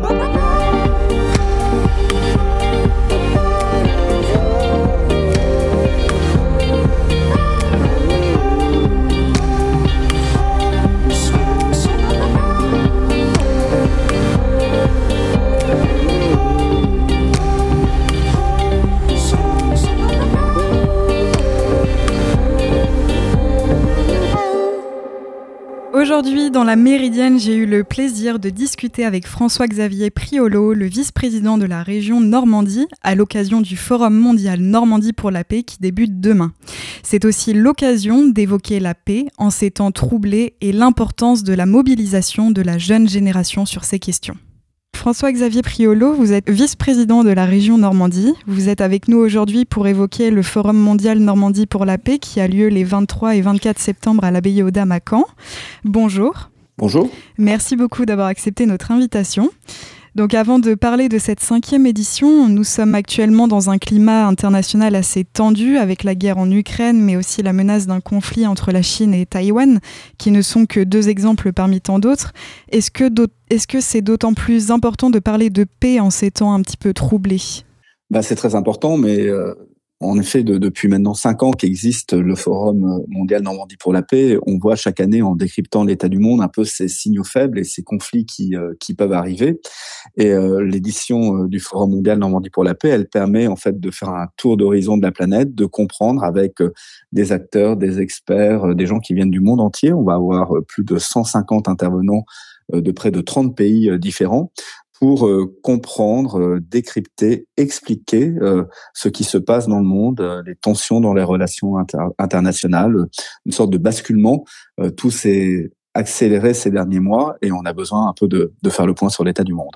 Bye. Aujourd'hui, dans la Méridienne, j'ai eu le plaisir de discuter avec François-Xavier Priolo, le vice-président de la région Normandie, à l'occasion du Forum mondial Normandie pour la paix qui débute demain. C'est aussi l'occasion d'évoquer la paix en ces temps troublés et l'importance de la mobilisation de la jeune génération sur ces questions. François-Xavier Priolo, vous êtes vice-président de la région Normandie. Vous êtes avec nous aujourd'hui pour évoquer le Forum mondial Normandie pour la paix qui a lieu les 23 et 24 septembre à l'abbaye aux Dames à Caen. Bonjour. Bonjour. Merci beaucoup d'avoir accepté notre invitation. Donc avant de parler de cette cinquième édition, nous sommes actuellement dans un climat international assez tendu avec la guerre en Ukraine, mais aussi la menace d'un conflit entre la Chine et Taïwan, qui ne sont que deux exemples parmi tant d'autres. Est-ce que c'est d'autant plus important de parler de paix en ces temps un petit peu troublés? Bah, C'est très important, mais euh, en effet, depuis maintenant cinq ans qu'existe le Forum mondial Normandie pour la paix, on voit chaque année en décryptant l'état du monde un peu ces signaux faibles et ces conflits qui, euh, qui peuvent arriver. Et euh, l'édition euh, du Forum mondial Normandie pour la paix, elle permet en fait de faire un tour d'horizon de la planète, de comprendre avec des acteurs, des experts, des gens qui viennent du monde entier. On va avoir plus de 150 intervenants de près de 30 pays différents pour euh, comprendre, euh, décrypter, expliquer euh, ce qui se passe dans le monde, les tensions dans les relations internationales, une sorte de basculement. tout s'est accéléré ces derniers mois et on a besoin un peu de, de faire le point sur l'état du monde.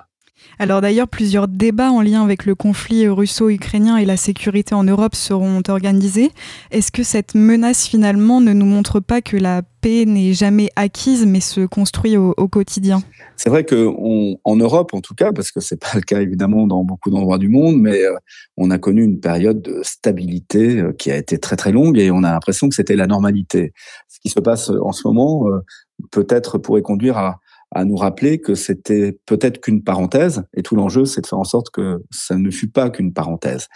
Alors d'ailleurs, plusieurs débats en lien avec le conflit russo-ukrainien et la sécurité en Europe seront organisés. Est-ce que cette menace finalement ne nous montre pas que la paix n'est jamais acquise mais se construit au, quotidien? C'est vrai qu'en Europe, en tout cas, parce que c'est pas le cas évidemment dans beaucoup d'endroits du monde, mais euh, on a connu une période de stabilité euh, qui a été très très longue et on a l'impression que c'était la normalité. Ce qui se passe en ce moment euh, peut-être pourrait conduire à à nous rappeler que c'était peut-être qu'une parenthèse, et tout l'enjeu, c'est de faire en sorte que ça ne fut pas qu'une parenthèse.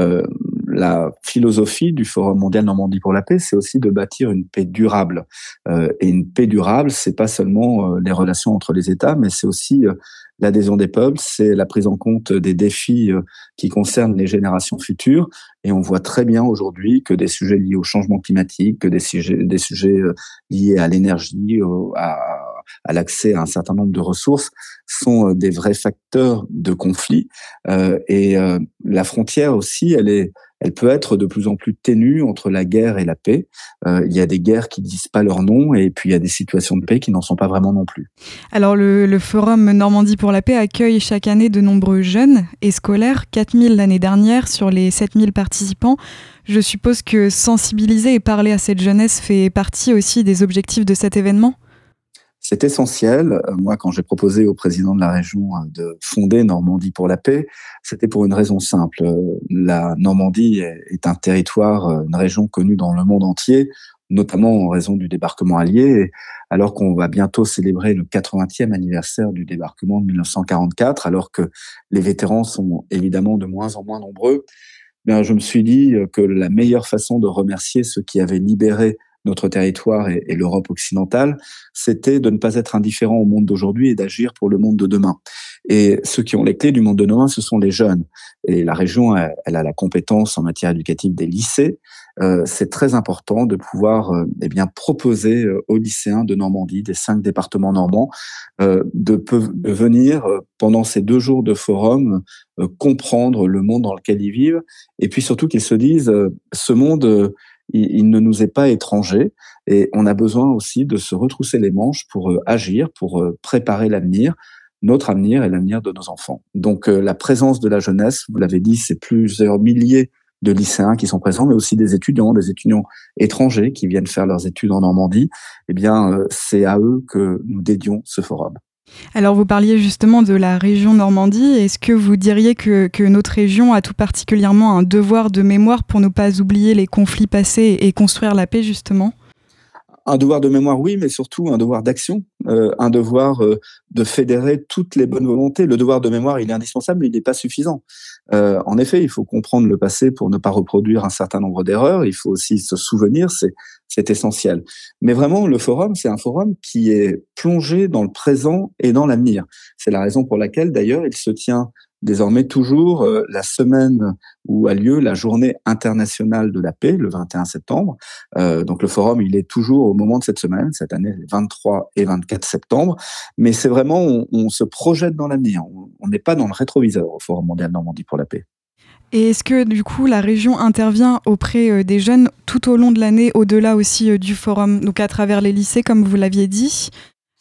Euh, la philosophie du Forum mondial Normandie pour la paix, c'est aussi de bâtir une paix durable. Euh, et une paix durable, c'est pas seulement euh, les relations entre les États, mais c'est aussi l'adhésion des peuples, c'est la prise en compte des défis qui concernent les générations futures. Et on voit très bien aujourd'hui que des sujets liés au changement climatique, que des sujets, des sujets liés à l'énergie, à à l'accès à un certain nombre de ressources sont euh, des vrais facteurs de conflit. Euh, et euh, la frontière aussi, elle est, elle peut être de plus en plus ténue entre la guerre et la paix. il y a des guerres qui disent pas leur nom et puis il y a des situations de paix qui n'en sont pas vraiment non plus. Alors le, le, Forum Normandie pour la paix accueille chaque année de nombreux jeunes et scolaires, 4000 l'année dernière sur les 7000 participants. Je suppose que sensibiliser et parler à cette jeunesse fait partie aussi des objectifs de cet événement? C'est essentiel. Euh, moi, quand j'ai proposé au président de la région euh, de fonder Normandie pour la paix, c'était pour une raison simple. Euh, la Normandie est un territoire, une région connue dans le monde entier, notamment en raison du débarquement allié, alors qu'on va bientôt célébrer le 80e anniversaire du débarquement de 1944, alors que les vétérans sont évidemment de moins en moins nombreux. Bien, je me suis dit que la meilleure façon de remercier ceux qui avaient libéré notre territoire et, l'Europe occidentale, c'était de ne pas être indifférent au monde d'aujourd'hui et d'agir pour le monde de demain. Et ceux qui ont les clés du monde de demain, ce sont les jeunes. Et la région, elle, a la compétence en matière éducative des lycées. Euh, c'est très important de pouvoir euh, eh bien proposer euh, aux lycéens de Normandie, des cinq départements normands, de, de, venir pendant ces deux jours de forum comprendre le monde dans lequel ils vivent, et puis surtout qu'ils se disent ce monde il, ne nous est pas étranger et on a besoin aussi de se retrousser les manches pour euh, agir, pour euh, préparer l'avenir, notre avenir et l'avenir de nos enfants. Donc euh, la présence de la jeunesse, vous l'avez dit, c'est plusieurs milliers de lycéens qui sont présents, mais aussi des étudiants, des étudiants étrangers qui viennent faire leurs études en Normandie. Eh bien, c'est à eux que nous dédions ce forum. Alors vous parliez justement de la région Normandie. Est-ce que vous diriez que, notre région a tout particulièrement un devoir de mémoire pour ne pas oublier les conflits passés et construire la paix justement? Un devoir de mémoire, oui, mais surtout un devoir d'action. un devoir de fédérer toutes les bonnes volontés. Le devoir de mémoire, il est indispensable, mais il n'est pas suffisant. en effet, il faut comprendre le passé pour ne pas reproduire un certain nombre d'erreurs. Il faut aussi se souvenir, c'est essentiel. Mais vraiment, le forum, c'est un forum qui est plongé dans le présent et dans l'avenir. C'est la raison pour laquelle, d'ailleurs, il se tient désormais toujours euh, la semaine où a lieu la journée internationale de la paix, le 21 septembre. Euh, donc le forum, il est toujours au moment de cette semaine, cette année, 23 et 24 septembre. Mais c'est vraiment, on, se projette dans l'avenir. On n'est pas dans le rétroviseur au Forum mondial Normandie pour la paix. Et est-ce que du coup la région intervient auprès euh, des jeunes tout au long de l'année, au-delà aussi du forum, donc à travers les lycées, comme vous l'aviez dit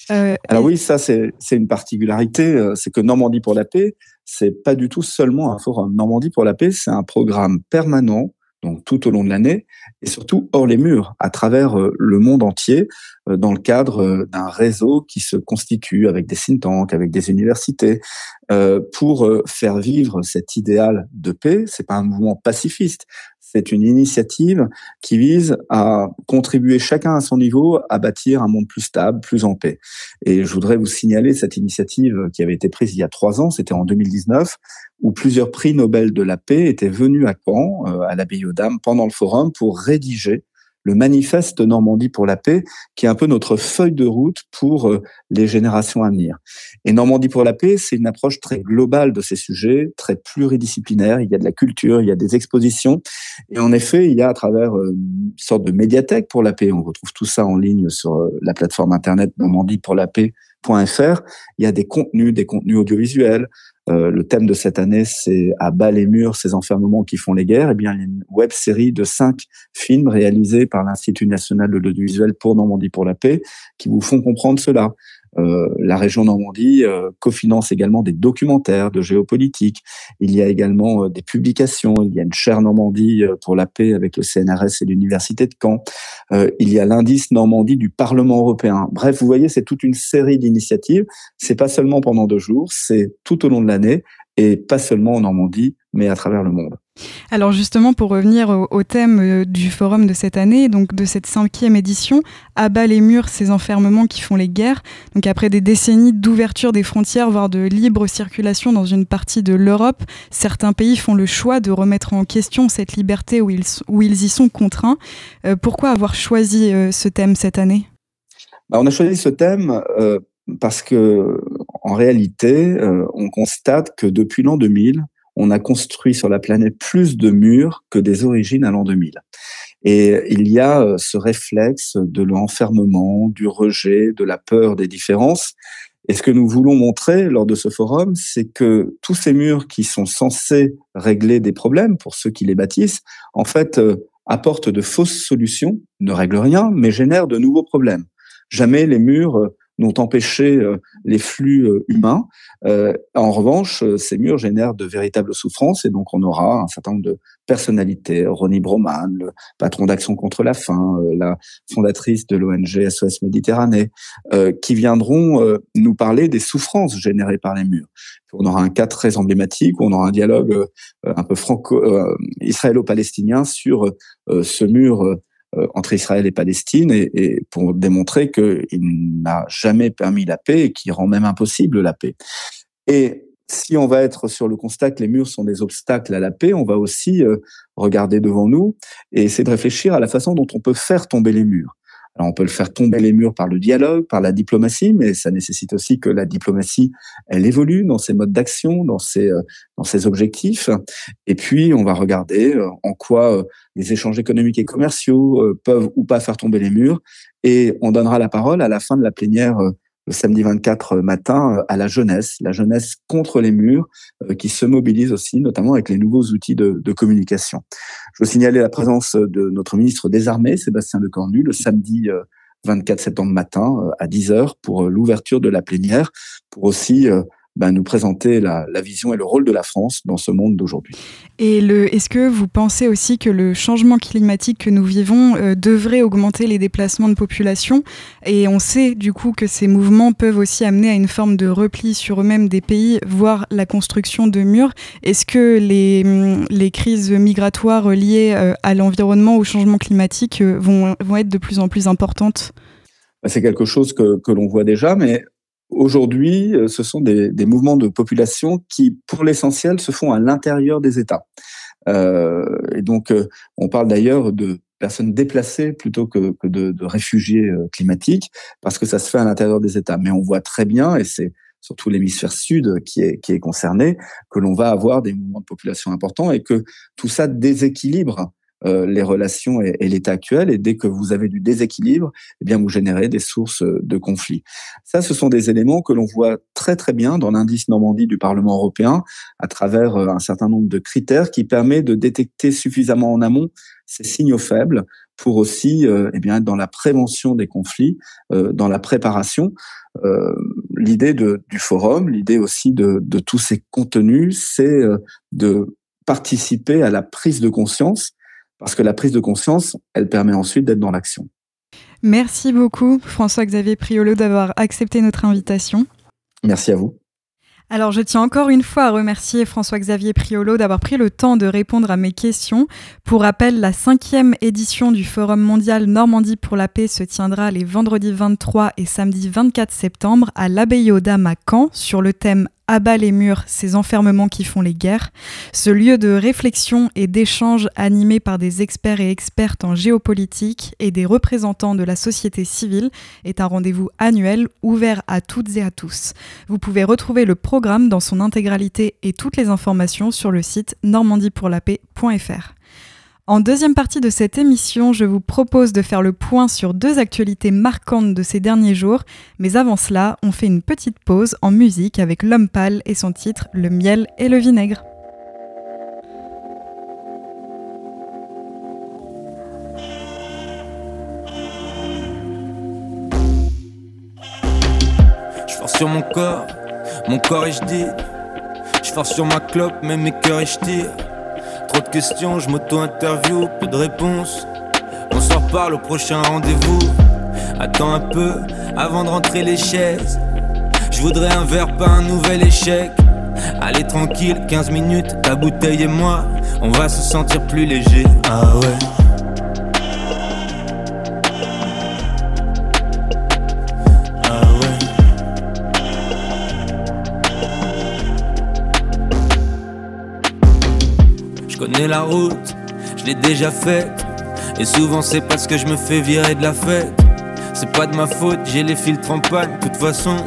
Alors oui, ça c'est une particularité, c'est que Normandie pour la paix, c'est pas du tout seulement un forum. Normandie pour la paix, c'est un programme permanent, donc tout au long de l'année, et surtout hors les murs, à travers euh, le monde entier, euh, dans le cadre euh, d'un réseau qui se constitue avec des think tanks, avec des universités, pour faire vivre cet idéal de paix. C'est pas un mouvement pacifiste, c'est une initiative qui vise à contribuer chacun à son niveau à bâtir un monde plus stable, plus en paix. Et je voudrais vous signaler cette initiative qui avait été prise il y a trois ans, c'était en 2019, où plusieurs prix Nobel de la paix étaient venus à Caen, euh, à l'abbaye aux Dames, pendant le forum pour rédiger le manifeste Normandie pour la paix, qui est un peu notre feuille de route pour euh, les générations à venir. Et Normandie pour la paix, c'est une approche très globale de ces sujets, très pluridisciplinaire. Il y a de la culture, il y a des expositions. Et en effet, il y a à travers euh, une sorte de médiathèque pour la paix, on retrouve tout ça en ligne sur euh, la plateforme internet Normandie pour la paix il y a des contenus, des contenus audiovisuels. Euh, le thème de cette année, c'est à bas les murs, ces enfermements qui font les guerres. Eh bien, il y a une web série de cinq films réalisés par l'Institut national de l'audiovisuel pour Normandie pour la paix, qui vous font comprendre cela. Euh, la région Normandie euh, cofinance également des documentaires de géopolitique. Il y a également euh, des publications. Il y a une chaire Normandie pour la paix avec le CNRS et l'Université de Caen. il y a l'indice Normandie du Parlement européen. Bref, vous voyez, c'est toute une série d'initiatives. C'est pas seulement pendant deux jours, c'est tout au long de l'année et pas seulement en Normandie, mais à travers le monde. Alors justement, pour revenir au, thème euh, du forum de cette année, donc de cette cinquième édition, à bas les murs, ces enfermements qui font les guerres. Donc après des décennies d'ouverture des frontières, voire de libre circulation dans une partie de l'Europe, certains pays font le choix de remettre en question cette liberté où ils, où ils y sont contraints. Euh, pourquoi avoir choisi euh, ce thème cette année? Bah, On a choisi ce thème parce que en réalité, on constate que depuis l'an 2000, on a construit sur la planète plus de murs que des origines à l'an 2000. Et il y a euh, ce réflexe de l'enfermement, du rejet, de la peur des différences. Et ce que nous voulons montrer lors de ce forum, c'est que tous ces murs qui sont censés régler des problèmes pour ceux qui les bâtissent, en fait, euh, apportent de fausses solutions, ne règlent rien, mais génèrent de nouveaux problèmes. Jamais les murs euh, n'ont empêché euh, les flux euh, humains. Euh, en revanche, ces murs génèrent de véritables souffrances et donc on aura un certain nombre de personnalités, Ronnie Broman, le patron d'Action contre la faim, la fondatrice de l'ONG SOS Méditerranée, qui viendront nous parler des souffrances générées par les murs. On aura un cas très emblématique on aura un dialogue un peu franco israélo-palestinien sur ce mur entre Israël et Palestine et, pour démontrer qu'il n'a jamais permis la paix et qu'il rend même impossible la paix. Et si on va être sur le constat que les murs sont des obstacles à la paix, on va aussi euh, regarder devant nous et essayer de réfléchir à la façon dont on peut faire tomber les murs. Alors on peut le faire tomber les murs par le dialogue, par la diplomatie, mais ça nécessite aussi que la diplomatie, elle évolue dans ses modes d'action, dans ses, euh, dans ses objectifs. Et puis on va regarder euh, en quoi euh, les échanges économiques et commerciaux peuvent ou pas faire tomber les murs. Et on donnera la parole à la fin de la plénière le samedi 24 matin euh, à la jeunesse, la jeunesse contre les murs, euh, qui se mobilise aussi, notamment avec les nouveaux outils de, communication. Je veux signaler la présence de notre ministre des Armées, Sébastien Lecornu, le samedi 24 euh, septembre matin à 10h pour l'ouverture de la plénière, pour aussi ben, nous présenter la, la, vision et le rôle de la France dans ce monde d'aujourd'hui. Et le, est-ce que vous pensez aussi que le changement climatique que nous vivons euh, devrait augmenter les déplacements de population? Et on sait du coup que ces mouvements peuvent aussi amener à une forme de repli sur eux-mêmes des pays, voire la construction de murs. Est-ce que les, hum, les crises migratoires liées euh, à l'environnement, au changement climatique, euh, vont, vont être de plus en plus importantes? Bah, c'est quelque chose que, que l'on voit déjà, mais aujourd'hui, ce sont des, mouvements de population qui, pour l'essentiel, se font à l'intérieur des États. Euh, et donc, on parle d'ailleurs de personnes déplacées plutôt que, de, réfugiés climatiques, parce que ça se fait à l'intérieur des États. Mais on voit très bien, et c'est surtout l'hémisphère sud qui est concerné, que l'on va avoir des mouvements de population importants et que tout ça déséquilibre euh, les relations et, l'état actuel. Et dès que vous avez du déséquilibre, eh bien, vous générez des sources de conflits. Ça, ce sont des éléments que l'on voit très, très bien dans l'indice Normandie du Parlement européen à travers euh, un certain nombre de critères qui permet de détecter suffisamment en amont ces signaux faibles pour aussi euh, eh bien, être dans la prévention des conflits, euh, dans la préparation. Euh, l'idée du forum, l'idée aussi de, de, tous ces contenus, c'est de participer à la prise de conscience, parce que la prise de conscience, elle permet ensuite d'être dans l'action. Merci beaucoup, François-Xavier Priolo, d'avoir accepté notre invitation. Merci à vous. Alors je tiens encore une fois à remercier François-Xavier Priolo d'avoir pris le temps de répondre à mes questions. Pour rappel, la cinquième édition du Forum mondial Normandie pour la paix se tiendra les vendredis 23 et samedi 24 septembre à l'abbaye aux Dames à Caen sur le thème abat les murs, ces enfermements qui font les guerres. Ce lieu de réflexion et d'échange animé par des experts et expertes en géopolitique et des représentants de la société civile est un rendez-vous annuel ouvert à toutes et à tous. Vous pouvez retrouver le programme dans son intégralité et toutes les informations sur le site normandiepourlapaix.fr. En deuxième partie de cette émission, je vous propose de faire le point sur deux actualités marquantes de ces derniers jours, mais avant cela, on fait une petite pause en musique avec L'homme pâle et son titre Le miel et le vinaigre. Je force sur mon corps, mon corps est je dis. Je force sur ma clope, même mes cœurs et je. Trop de questions, je m'auto-interview, peu de réponses. On s'en reparle au prochain rendez-vous. Attends un peu avant de rentrer les chaises. Je voudrais un verre, pas un nouvel échec. Allez tranquille, 15 minutes, ta bouteille et moi, on va se sentir plus léger. Ah ouais. La route, je l'ai déjà faite. Et souvent c'est parce que je me fais virer de la fête. C'est pas de ma faute, j'ai les filtres en panne. De toute façon,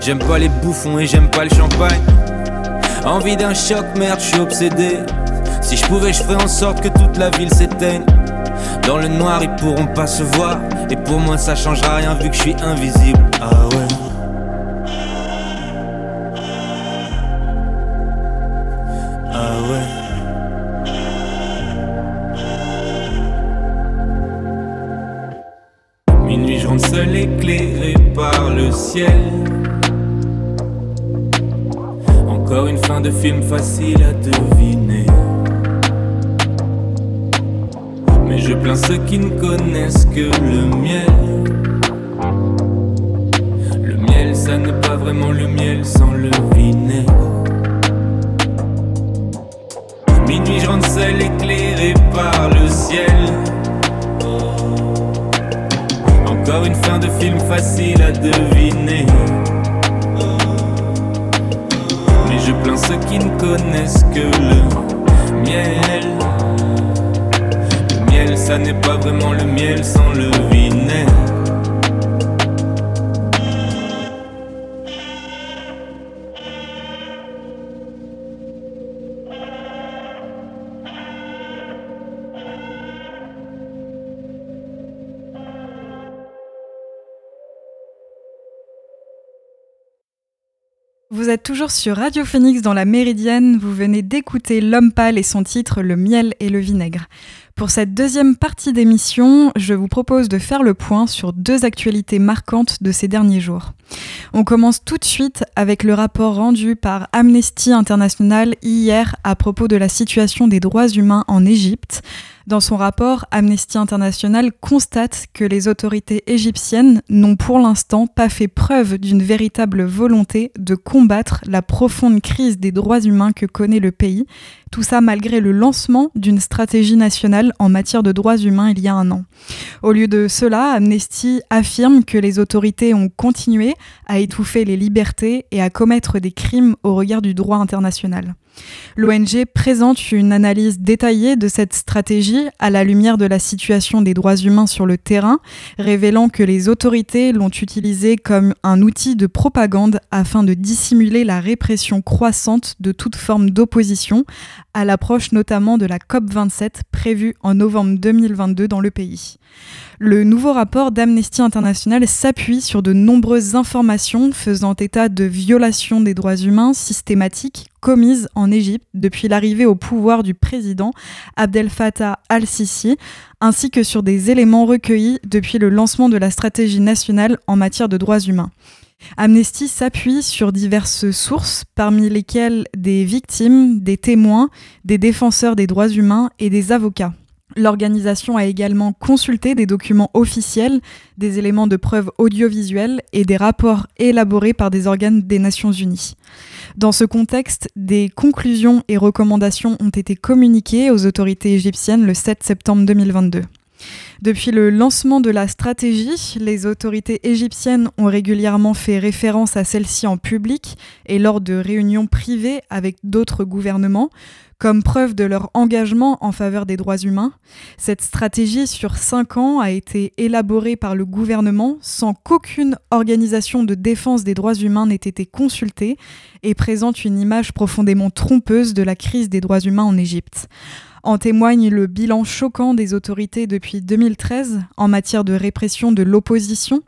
j'aime pas les bouffons et j'aime pas le champagne. Envie d'un choc, merde, je suis obsédé. Si je pouvais, je ferais en sorte que toute la ville s'éteigne. Dans le noir, ils pourront pas se voir. Et pour moi, ça changera rien vu que je suis invisible. Ah ouais. Encore une fin de film facile à deviner. Mais je plains ceux qui ne connaissent que le miel. Film facile à deviner. Mais je plains ceux qui ne connaissent que le miel. Le miel, ça n'est pas vraiment le miel sans le vinaigre. Vous êtes toujours sur Radio Phoenix dans la Méridienne, vous venez d'écouter L'homme pâle et son titre Le miel et le vinaigre. Pour cette deuxième partie d'émission, je vous propose de faire le point sur deux actualités marquantes de ces derniers jours. On commence tout de suite avec le rapport rendu par Amnesty International hier à propos de la situation des droits humains en Égypte. Dans son rapport, Amnesty International constate que les autorités égyptiennes n'ont pour l'instant pas fait preuve d'une véritable volonté de combattre la profonde crise des droits humains que connaît le pays, Tout ça malgré le lancement d'une stratégie nationale en matière de droits humains il y a un an. Au lieu de cela, Amnesty affirme que les autorités ont continué à étouffer les libertés et à commettre des crimes au regard du droit international. L'ONG présente une analyse détaillée de cette stratégie à la lumière de la situation des droits humains sur le terrain, révélant que les autorités l'ont utilisée comme un outil de propagande afin de dissimuler la répression croissante de toute forme d'opposition, à l'approche notamment de la COP27 prévue en novembre 2022 dans le pays. Le nouveau rapport d'Amnesty International s'appuie sur de nombreuses informations faisant état de violations des droits humains systématiques commises en Égypte depuis l'arrivée au pouvoir du président Abdel Fattah al-Sisi, ainsi que sur des éléments recueillis depuis le lancement de la stratégie nationale en matière de droits humains. Amnesty s'appuie sur diverses sources, parmi lesquelles des victimes, des témoins, des défenseurs des droits humains et des avocats. L'organisation a également consulté des documents officiels, des éléments de preuve audiovisuels et des rapports élaborés par des organes des Nations Unies. Dans ce contexte, des conclusions et recommandations ont été communiquées aux autorités égyptiennes le 7 septembre 2022. Depuis le lancement de la stratégie, les autorités égyptiennes ont régulièrement fait référence à celle-ci en public et lors de réunions privées avec d'autres gouvernements, comme preuve de leur engagement en faveur des droits humains. Cette stratégie sur cinq ans a été élaborée par le gouvernement sans qu'aucune organisation de défense des droits humains n'ait été consultée et présente une image profondément trompeuse de la crise des droits humains en Égypte. En témoigne le bilan choquant des autorités depuis 2013 en matière de répression de l'opposition.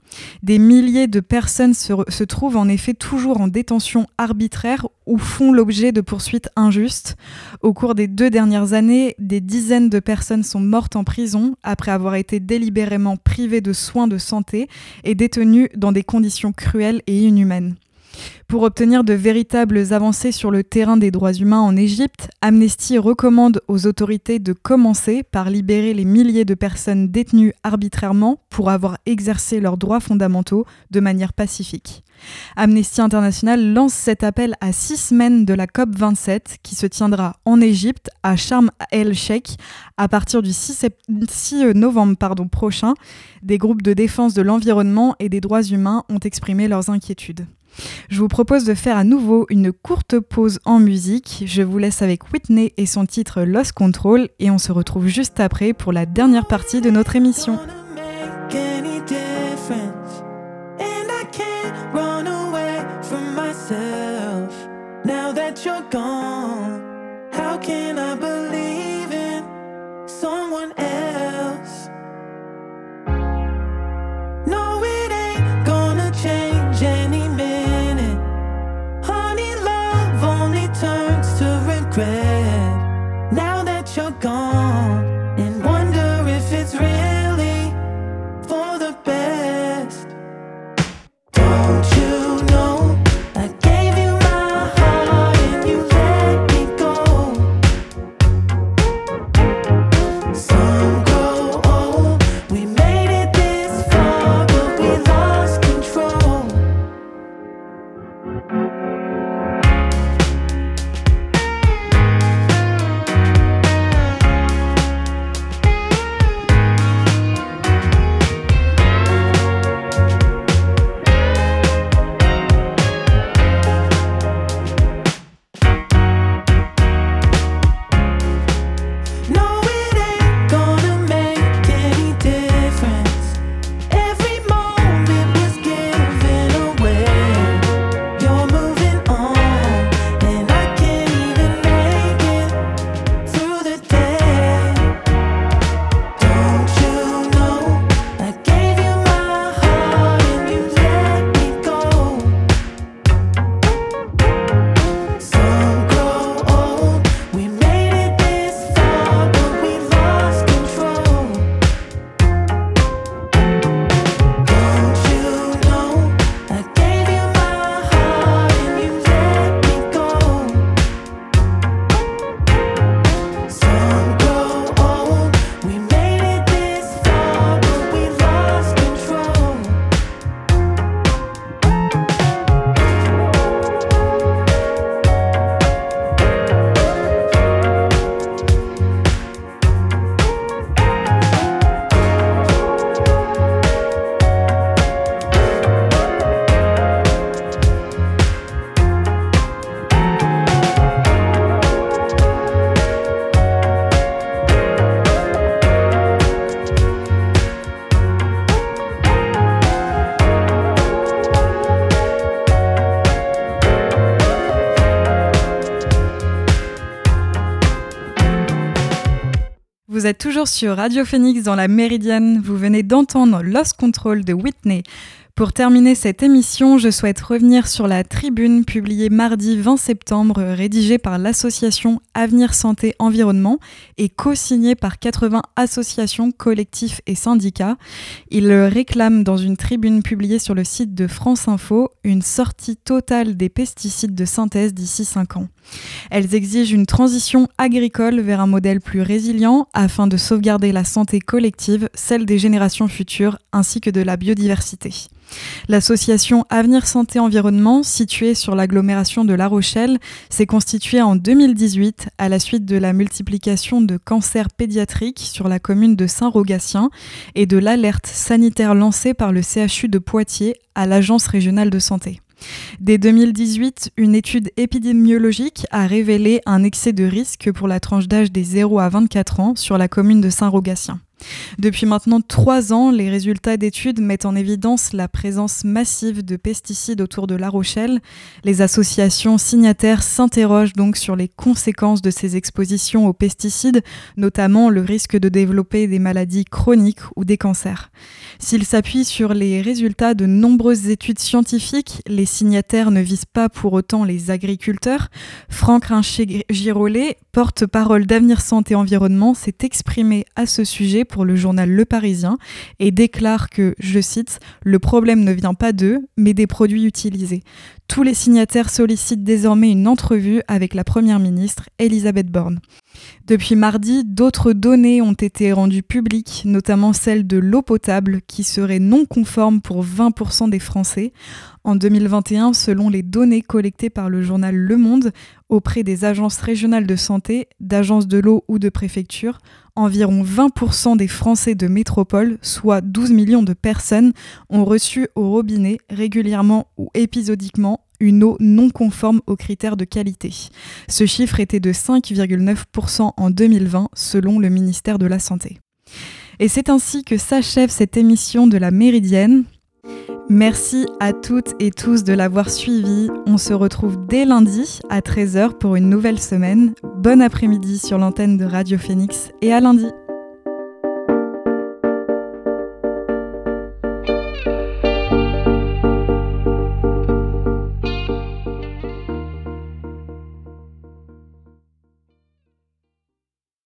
Des milliers de personnes se, trouvent en effet toujours en détention arbitraire ou font l'objet de poursuites injustes. Au cours des deux dernières années, des dizaines de personnes sont mortes en prison après avoir été délibérément privées de soins de santé et détenues dans des conditions cruelles et inhumaines. Pour obtenir de véritables avancées sur le terrain des droits humains en Égypte, Amnesty recommande aux autorités de commencer par libérer les milliers de personnes détenues arbitrairement pour avoir exercé leurs droits fondamentaux de manière pacifique. Amnesty International lance cet appel à six semaines de la COP27 qui se tiendra en Égypte à Sharm el-Sheikh à partir du 6, novembre pardon, prochain. Des groupes de défense de l'environnement et des droits humains ont exprimé leurs inquiétudes. Je vous propose de faire à nouveau une courte pause en musique. Je vous laisse avec Whitney et son titre Lost Control et on se retrouve juste après pour la dernière partie de notre émission. regret. Vous êtes toujours sur Radio Phoenix dans la Méridienne. Vous venez d'entendre Lost Control de Whitney. Pour terminer cette émission, je souhaite revenir sur la tribune publiée mardi 20 septembre, rédigée par l'association Avenir Santé Environnement et co-signée par 80 associations, collectifs et syndicats. Ils réclament dans une tribune publiée sur le site de France Info une sortie totale des pesticides de synthèse d'ici 5 ans. Elles exigent une transition agricole vers un modèle plus résilient afin de sauvegarder la santé collective, celle des générations futures ainsi que de la biodiversité. L'association Avenir Santé Environnement, située sur l'agglomération de La Rochelle, s'est constituée en 2018 à la suite de la multiplication de cancers pédiatriques sur la commune de Saint-Rogatien et de l'alerte sanitaire lancée par le CHU de Poitiers à l'Agence régionale de santé. Dès 2018, une étude épidémiologique a révélé un excès de risque pour la tranche d'âge des 0 à 24 ans sur la commune de Saint-Rogatien. Depuis maintenant trois ans, les résultats d'études mettent en évidence la présence massive de pesticides autour de La Rochelle. Les associations signataires s'interrogent donc sur les conséquences de ces expositions aux pesticides, notamment le risque de développer des maladies chroniques ou des cancers. S'ils s'appuient sur les résultats de nombreuses études scientifiques, les signataires ne visent pas pour autant les agriculteurs. Franck Rinchet-Girolet, porte-parole d'Avenir Santé Environnement, s'est exprimé à ce sujet pour le journal Le Parisien et déclare que, je cite, le problème ne vient pas d'eux, mais des produits utilisés. Tous les signataires sollicitent désormais une entrevue avec la Première ministre, Elisabeth Borne. Depuis mardi, d'autres données ont été rendues publiques, notamment celle de l'eau potable, qui serait non conforme pour 20% des Français. En 2021, selon les données collectées par le journal Le Monde auprès des agences régionales de santé, d'agences de l'eau ou de préfectures, environ 20% des Français de métropole, soit 12 millions de personnes, ont reçu au robinet régulièrement ou épisodiquement une eau non conforme aux critères de qualité. Ce chiffre était de 5,9% en 2020 selon le ministère de la Santé. Et c'est ainsi que s'achève cette émission de la Méridienne. Merci à toutes et tous de l'avoir suivi. On se retrouve dès lundi à 13h pour une nouvelle semaine. Bon après-midi sur l'antenne de Radio Phoenix et à lundi.